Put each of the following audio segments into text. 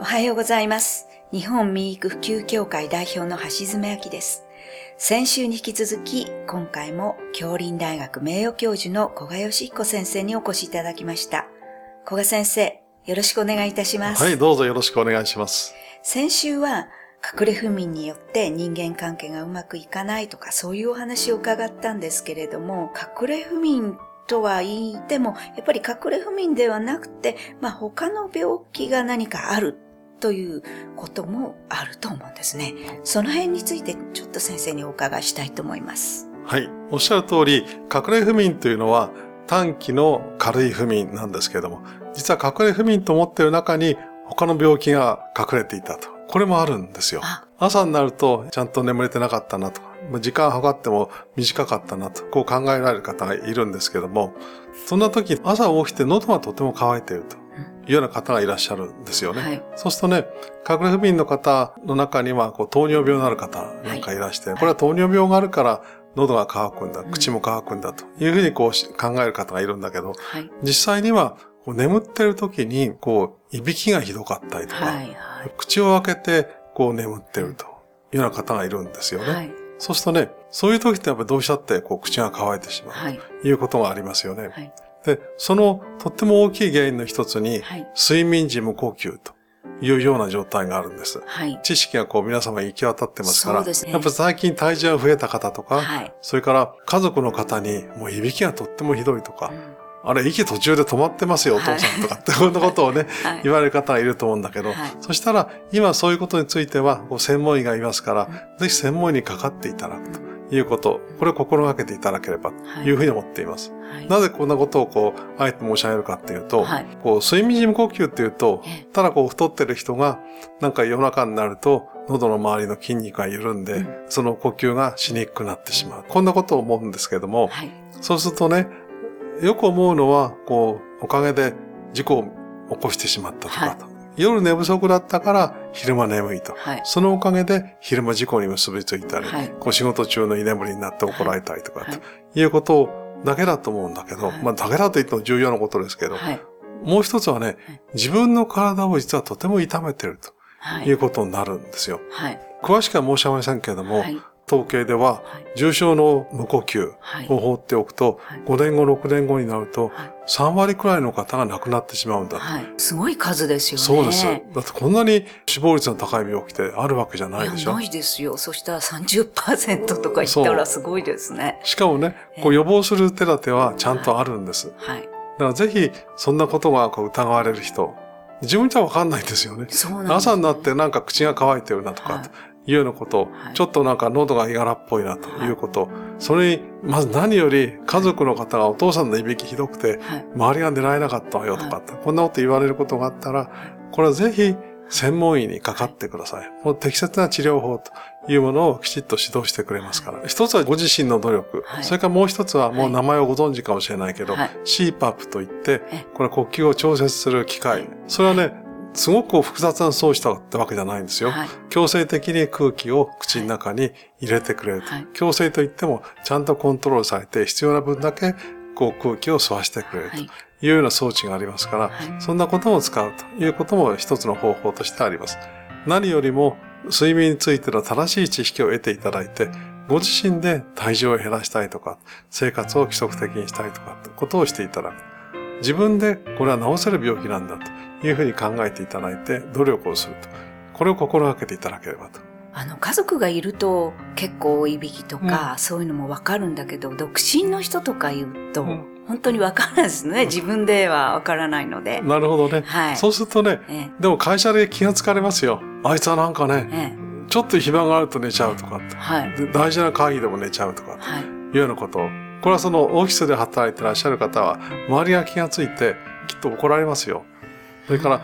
おはようございます。日本民育普及協会代表の橋爪明です。先週に引き続き、今回も京林大学名誉教授の古賀義彦先生にお越しいただきました。古賀先生、よろしくお願いいたします。はい、どうぞよろしくお願いします。先週は、隠れ不眠によって人間関係がうまくいかないとか、そういうお話を伺ったんですけれども、隠れ不眠とは言っても、やっぱり隠れ不眠ではなくて、まあ他の病気が何かあるということもあると思うんですね。その辺についてちょっと先生にお伺いしたいと思います。はい、おっしゃる通り、隠れ不眠というのは短期の軽い不眠なんですけれども、実は隠れ不眠と思っている中に他の病気が隠れていたと。これもあるんですよ。あ朝になるとちゃんと眠れてなかったなとか、時間計っても短かったなと、こう考えられる方がいるんですけども、そんな時朝起きて喉がとても渇いているとような方がいらっしゃるんですよね。はい。そうするとね、隠れ不眠の方の中にはこう糖尿病のある方なんかいらして、これは糖尿病があるから喉が渇くんだ、うん口も渇くんだというふうにこうし考える方がいるんだけど、はい。実際にはこう眠ってる時にこう、いびきがひどかったりとか、はい。はい。口を開けてこう眠ってるというような方がいるんですよね。はい。そうするとね、そういう時ってやっぱりどうしたってこう口が乾いてしまうはい。ということがありますよね。はい。で、そのとっても大きい原因の一つに、はい。睡眠時無呼吸というような状態があるんです。はい。知識がこう皆様に行き渡ってますから、ねやっぱ最近体重が増えた方とか、はい。それから家族の方にもういびきがとってもひどいとか、うんあれ息途中で止まってますよお父さんとかって、こんなことをね、はい言われる方がいると思うんだけど、はいそしたら今そういうことについてはこう専門医がいますから、ぜひ専門医にかかっていただくということ、これを心がけていただければというふうに思っています。はい。なぜこんなことをこう、あえて申し上げるかっていうと、はいこう、睡眠時無呼吸っていうとええ、ただこう太ってる人が、なんか夜中になると、喉の周りの筋肉が緩んで、うんその呼吸がしにくくなってしまう。こんなことを思うんですけども、はい。そうするとね、よく思うのは、こう、おかげで事故を起こしてしまったとかと。夜寝不足だったから昼間眠いと。はい。そのおかげで昼間事故に結びついたり、はいこう仕事中の居眠りになって怒られたりとか、はいということだけだと思うんだけど、はいまあだけだと言っても重要なことですけど、はい。もう一つはねはい、自分の体を実はとても痛めてるはい。ということになるんですよ。はい。詳しくは申し上げませんけれども、はい。統計でははい。重症の無呼吸はい。を放っておくと、はい5年後、6年後になるとはい、3割くらいの方が亡くなってしまうんだ。はい。すごい数ですよね。そうです。だってこんなに死亡率の高い病気ってあるわけじゃないでしょないですよ。そしたら30%とか言ったらすごいですね。しかもね、こう予防する手立てはちゃんとあるんです。はい。だからぜひ、そんなことがこう疑われる人、自分じゃわかんないんですよね。そうなね。朝になってなんか口が乾いてるなとか、はいいうようなこと、はい。ちょっとなんか喉がいがらっぽいなということ、それに、まず何より家族の方がお父さんのいびきひどくて、はい。周りが寝られなかったわよとかって、こんなこと言われることがあったら、これはぜひ専門医にかかってください。もう適切な治療法というものをきちっと指導してくれますから。一つはご自身の努力。はい。それからもう一つはもはいう名前をご存知かもしれないけど、はい。CPAP といってえ、これは呼吸を調節する機械。それはね、すごく複雑な装置だってわけじゃないんですよ。はい。強制的に空気を口の中に入れてくれると。はい強制といっても、ちゃんとコントロールされて、必要な分だけこう空気を吸わしてくれるとはい。いうような装置がありますから、はいそんなことも使うということも一つの方法としてあります。何よりも、睡眠についての正しい知識を得ていただいて、ご自身で体重を減らしたいとか、生活を規則的にしたいとかことをしていただく。自分でこれは治せる病気なんだというふうに考えていただいて努力をすると。これを心がけていただければと。あの、家族がいると結構いびきとか、そういうのもわかるんだけど、独身の人とか言うと、うん本当にわからないですね。自分ではわからないので。なるほどね。はい。そうするとね、えでも会社で気がつかれますよ。あいつはなんかねえ、、えちょっと暇があると寝ちゃうとか。はい。で大事な会議でも寝ちゃうとかはい。いうようなことを。これはそのオフィスで働いてらっしゃる方は、周りが気がついて、きっと怒られますよ。それから、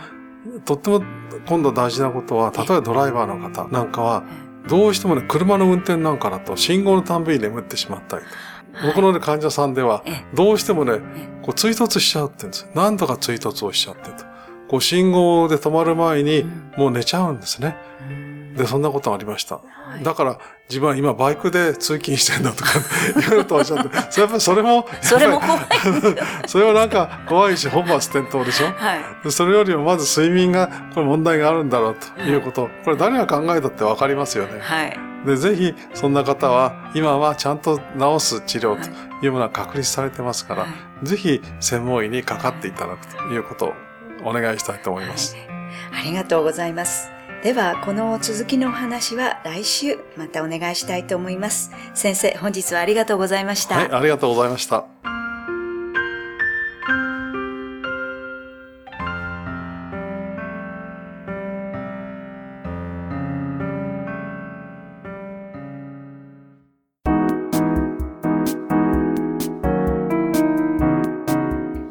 とっても今度大事なことは、例えばドライバーの方なんかは、どうしてもね、車の運転なんかだと信号のたんびに眠ってしまったり。僕のね、患者さんではええ、どうしてもねえ、こう追突しちゃうって言うんです。何とか追突をしちゃってと。こう信号で止まる前にうんもう寝ちゃうんですね。うんで、そんなことがありました。はいだから、自分は今バイクで通勤してんだとか、いろいろとおっしゃって、それやっぱりそれも、それも怖い。りそれはなんか怖いし、本末転倒でしょ？はい。でそれよりもまず睡眠が、これ問題があるんだろうということ。これ誰が考えたってわかりますよね。はい。で、ぜひ、そんな方は、今はちゃんと治す治療というものが確立されてますから、はいぜひ、専門医にかかっていただくということをお願いしたいと思います。ありがとうございます。では、この続きのお話は来週またお願いしたいと思います。先生、本日はありがとうございました。はい、ありがとうございました。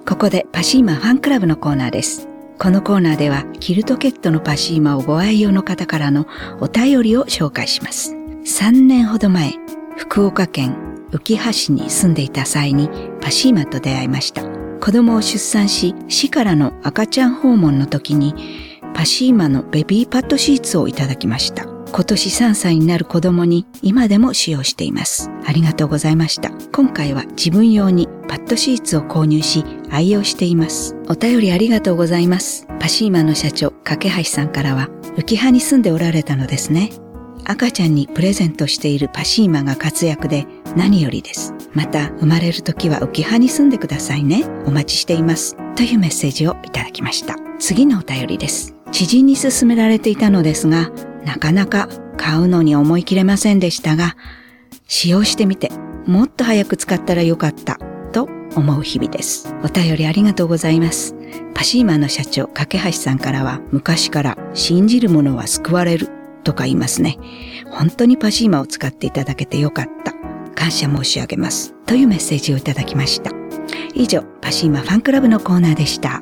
ここでパシーマファンクラブのコーナーです。このコーナーではキルトケットのパシーマをご愛用の方からのお便りを紹介します。3年ほど前、福岡県浮橋市に住んでいた際にパシーマと出会いました。子供を出産し、市からの赤ちゃん訪問の時にパシーマのベビーパッドシーツをいただきました。今年3歳になる子供に今でも使用しています。ありがとうございました。今回は自分用にパッドシーツを購入し愛用しています。お便りありがとうございます。パシーマの社長、架橋さんからは浮葉に住んでおられたのですね。赤ちゃんにプレゼントしているパシーマが活躍で何よりです。また生まれる時は浮葉に住んでくださいね。お待ちしています。というメッセージをいただきました。次のお便りです。知人に勧められていたのですが、なかなか買うのに思い切れませんでしたが、使用してみてもっと早く使ったらよかったと思う日々です。お便りありがとうございます。パシーマの社長、架橋さんからは昔から信じる者は救われるとか言いますね。本当にパシーマを使っていただけてよかった。感謝申し上げます。というメッセージをいただきました。以上、パシーマファンクラブのコーナーでした。